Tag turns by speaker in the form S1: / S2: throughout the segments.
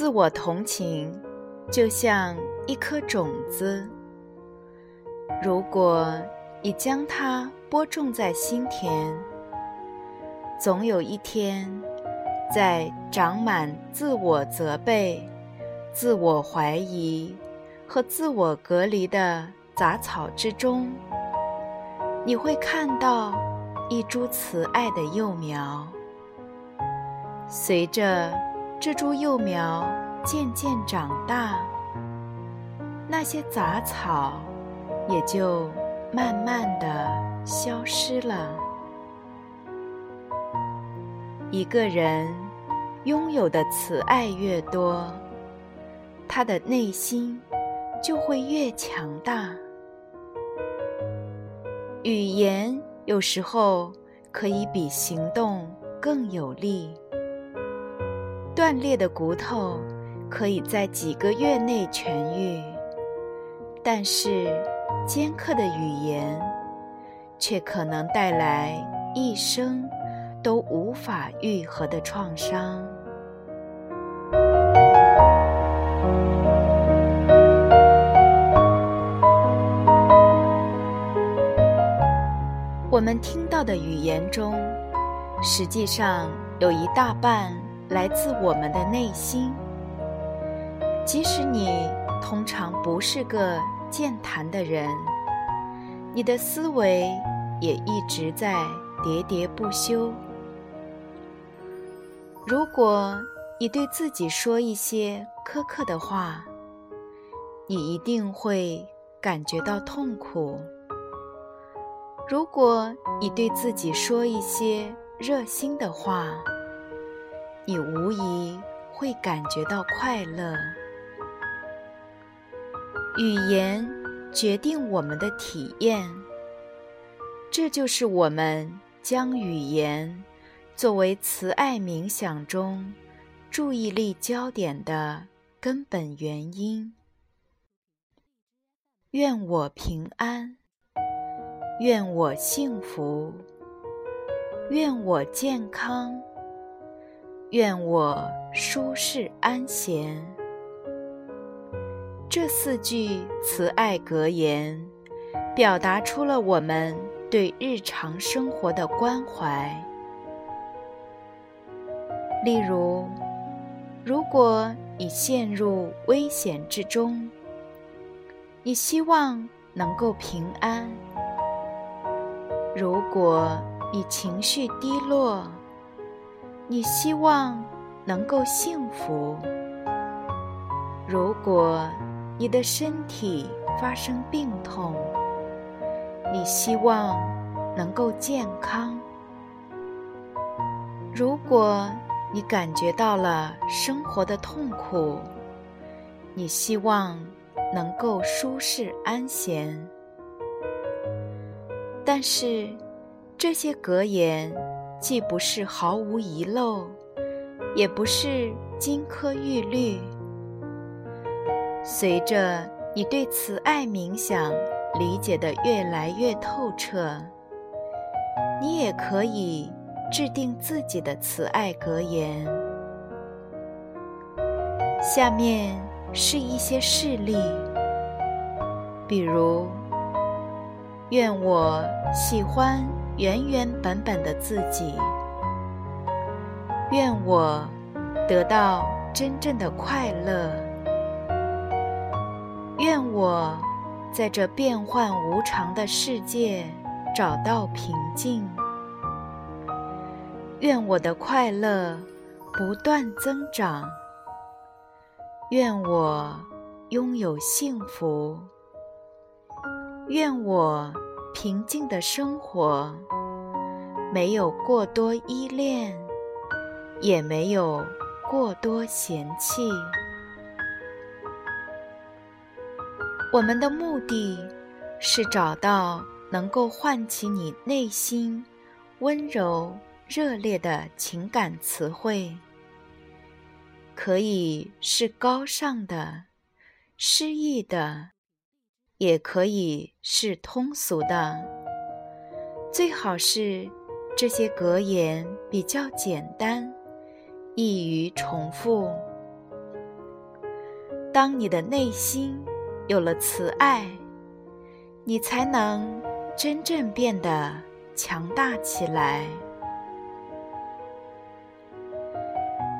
S1: 自我同情，就像一颗种子。如果你将它播种在心田，总有一天，在长满自我责备、自我怀疑和自我隔离的杂草之中，你会看到一株慈爱的幼苗。随着。这株幼苗渐渐长大，那些杂草也就慢慢的消失了。一个人拥有的慈爱越多，他的内心就会越强大。语言有时候可以比行动更有力。断裂的骨头可以在几个月内痊愈，但是尖刻的语言却可能带来一生都无法愈合的创伤。我们听到的语言中，实际上有一大半。来自我们的内心。即使你通常不是个健谈的人，你的思维也一直在喋喋不休。如果你对自己说一些苛刻的话，你一定会感觉到痛苦；如果你对自己说一些热心的话，你无疑会感觉到快乐。语言决定我们的体验，这就是我们将语言作为慈爱冥想中注意力焦点的根本原因。愿我平安，愿我幸福，愿我健康。愿我舒适安闲。这四句慈爱格言，表达出了我们对日常生活的关怀。例如，如果你陷入危险之中，你希望能够平安；如果你情绪低落，你希望能够幸福。如果你的身体发生病痛，你希望能够健康。如果你感觉到了生活的痛苦，你希望能够舒适安闲。但是这些格言。既不是毫无遗漏，也不是金科玉律。随着你对慈爱冥想理解的越来越透彻，你也可以制定自己的慈爱格言。下面是一些事例，比如：愿我喜欢。原原本本的自己，愿我得到真正的快乐。愿我在这变幻无常的世界找到平静。愿我的快乐不断增长。愿我拥有幸福。愿我。平静的生活没有过多依恋也没有过多嫌弃。我们的目的是找到能够唤起你内心温柔热烈的情感词汇可以是高尚的诗意的也可以是通俗的，最好是。这些格言比较简单，易于重复。当你的内心有了慈爱，你才能真正变得强大起来。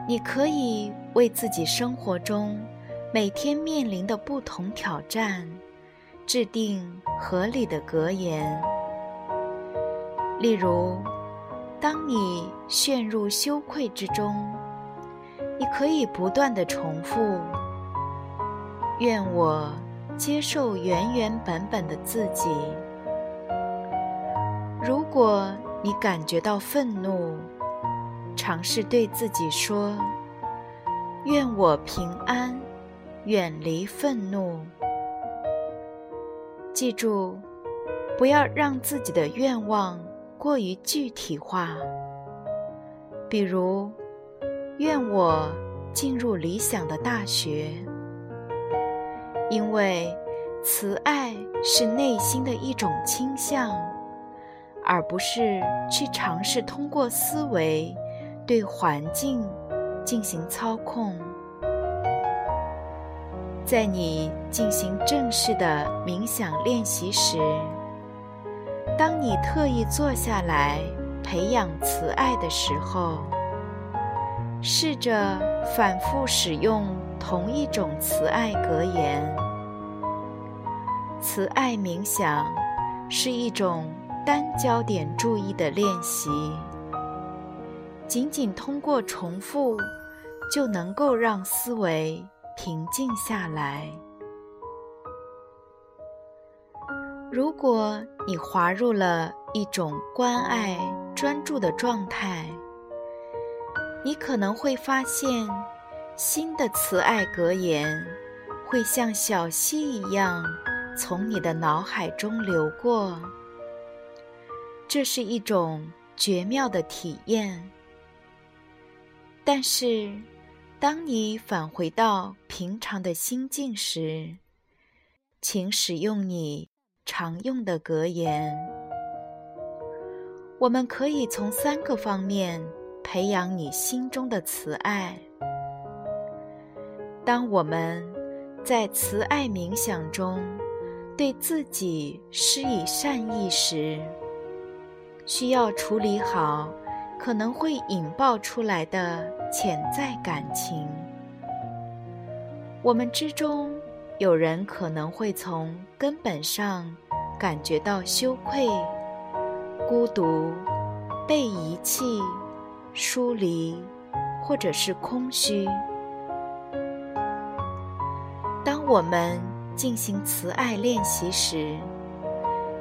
S1: 你可以为自己生活中每天面临的不同挑战，制定合理的格言，例如。当你陷入羞愧之中，你可以不断的重复：“愿我接受原原本本的自己。”如果你感觉到愤怒，尝试对自己说：“愿我平安，远离愤怒。”记住，不要让自己的愿望。过于具体化，比如，愿我进入理想的大学，因为慈爱是内心的一种倾向，而不是去尝试通过思维对环境进行操控。在你进行正式的冥想练习时。当你特意坐下来培养慈爱的时候，试着反复使用同一种慈爱格言。慈爱冥想是一种单焦点注意的练习，仅仅通过重复就能够让思维平静下来。如果你滑入了一种关爱、专注的状态，你可能会发现，新的慈爱格言会像小溪一样从你的脑海中流过。这是一种绝妙的体验。但是，当你返回到平常的心境时，请使用你。常用的格言，我们可以从三个方面培养你心中的慈爱。当我们在慈爱冥想中对自己施以善意时，需要处理好可能会引爆出来的潜在感情。我们之中。有人可能会从根本上感觉到羞愧、孤独、被遗弃、疏离，或者是空虚。当我们进行慈爱练习时，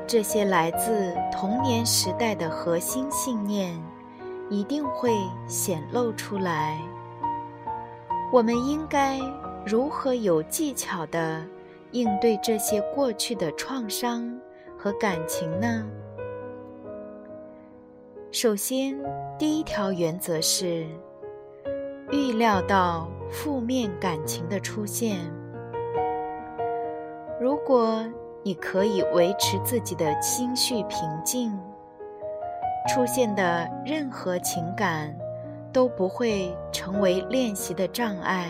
S1: 这些来自童年时代的核心信念一定会显露出来。我们应该。如何有技巧地应对这些过去的创伤和感情呢？首先，第一条原则是预料到负面感情的出现。如果你可以维持自己的心绪平静，出现的任何情感都不会成为练习的障碍。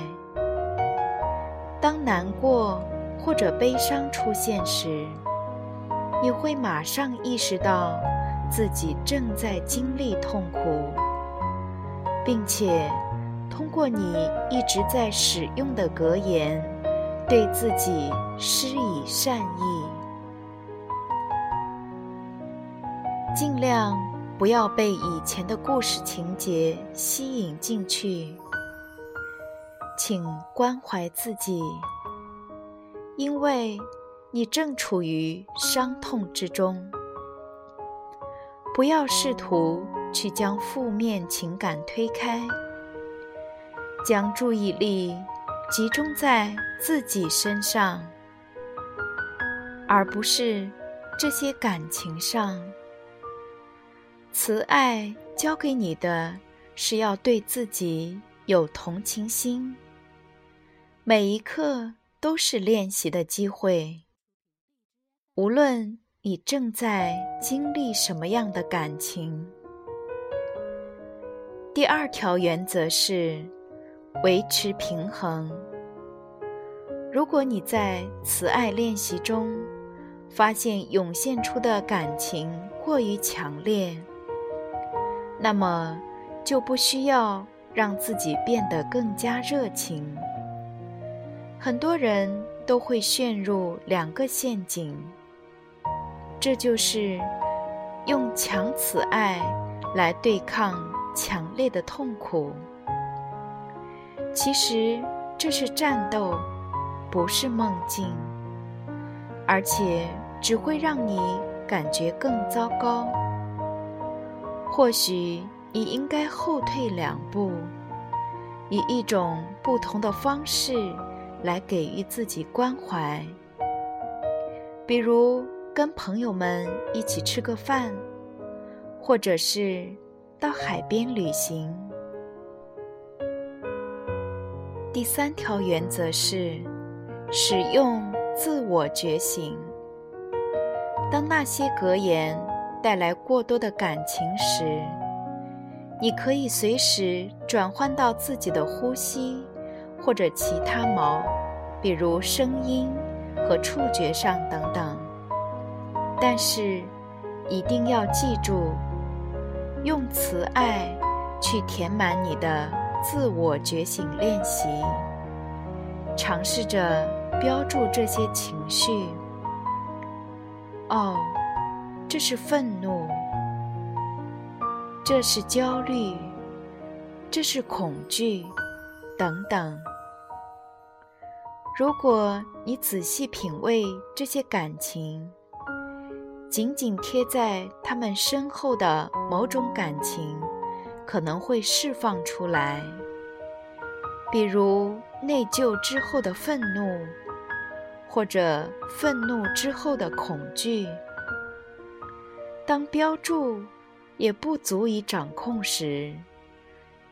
S1: 当难过或者悲伤出现时，你会马上意识到自己正在经历痛苦，并且通过你一直在使用的格言，对自己施以善意。尽量不要被以前的故事情节吸引进去。请关怀自己，因为你正处于伤痛之中。不要试图去将负面情感推开，将注意力集中在自己身上，而不是这些感情上。慈爱教给你的是要对自己有同情心。每一刻都是练习的机会。无论你正在经历什么样的感情。第二条原则是维持平衡。如果你在慈爱练习中发现涌现出的感情过于强烈，那么就不需要让自己变得更加热情。很多人都会陷入两个陷阱，这就是用强慈爱来对抗强烈的痛苦。其实这是战斗。不是梦境，而且只会让你感觉更糟糕。或许你应该后退两步，以一种不同的方式来给予自己关怀，比如跟朋友们一起吃个饭，或者是到海边旅行。第三条原则是。使用自我觉醒。当那些格言带来过多的感情时，你可以随时转换到自己的呼吸或者其他毛，比如声音和触觉上等等。但是，一定要记住，用慈爱去填满你的自我觉醒练习，尝试着。标注这些情绪。哦，这是愤怒，这是焦虑，这是恐惧，等等。如果你仔细品味这些感情，紧紧贴在他们身后的某种感情，可能会释放出来，比如内疚之后的愤怒。或者愤怒之后的恐惧，当标注也不足以掌控时，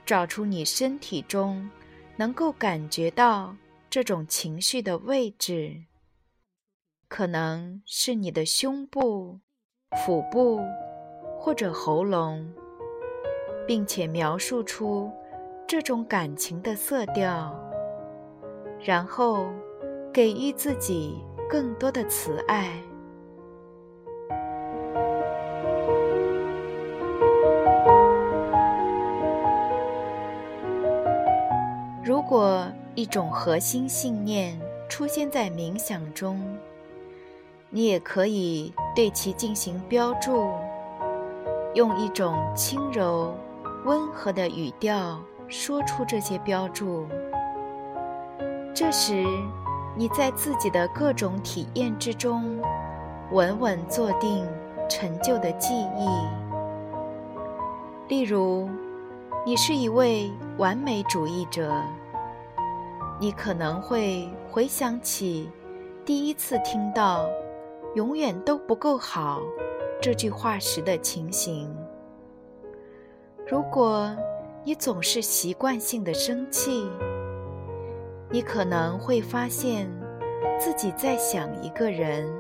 S1: 找出你身体中能够感觉到这种情绪的位置，可能是你的胸部、腹部或者喉咙，并且描述出这种感情的色调，然后。给予自己更多的慈爱。如果一种核心信念出现在冥想中，你也可以对其进行标注，用一种轻柔、温和的语调说出这些标注。这时。你在自己的各种体验之中，稳稳坐定陈旧的记忆。例如，你是一位完美主义者，你可能会回想起第一次听到“永远都不够好”这句话时的情形。如果你总是习惯性的生气，你可能会发现自己在想一个人，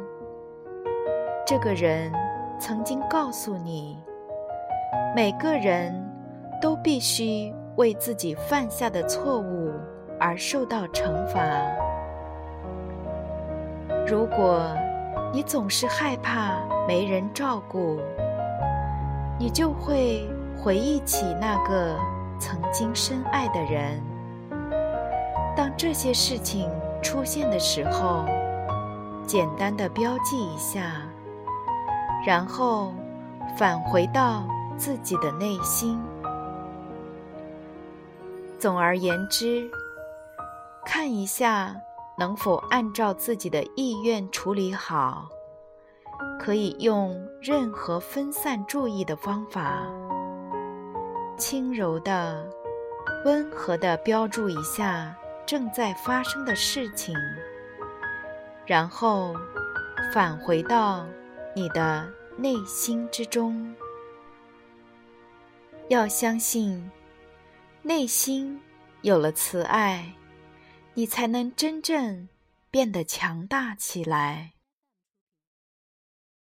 S1: 这个人曾经告诉你，每个人都必须为自己犯下的错误而受到惩罚。如果你总是害怕没人照顾，你就会回忆起那个曾经深爱的人。当这些事情出现的时候，简单的标记一下，然后返回到自己的内心。总而言之，看一下能否按照自己的意愿处理好，可以用任何分散注意的方法，轻柔的、温和的标注一下。正在发生的事情，然后返回到你的内心之中。要相信，内心有了慈爱，你才能真正变得强大起来。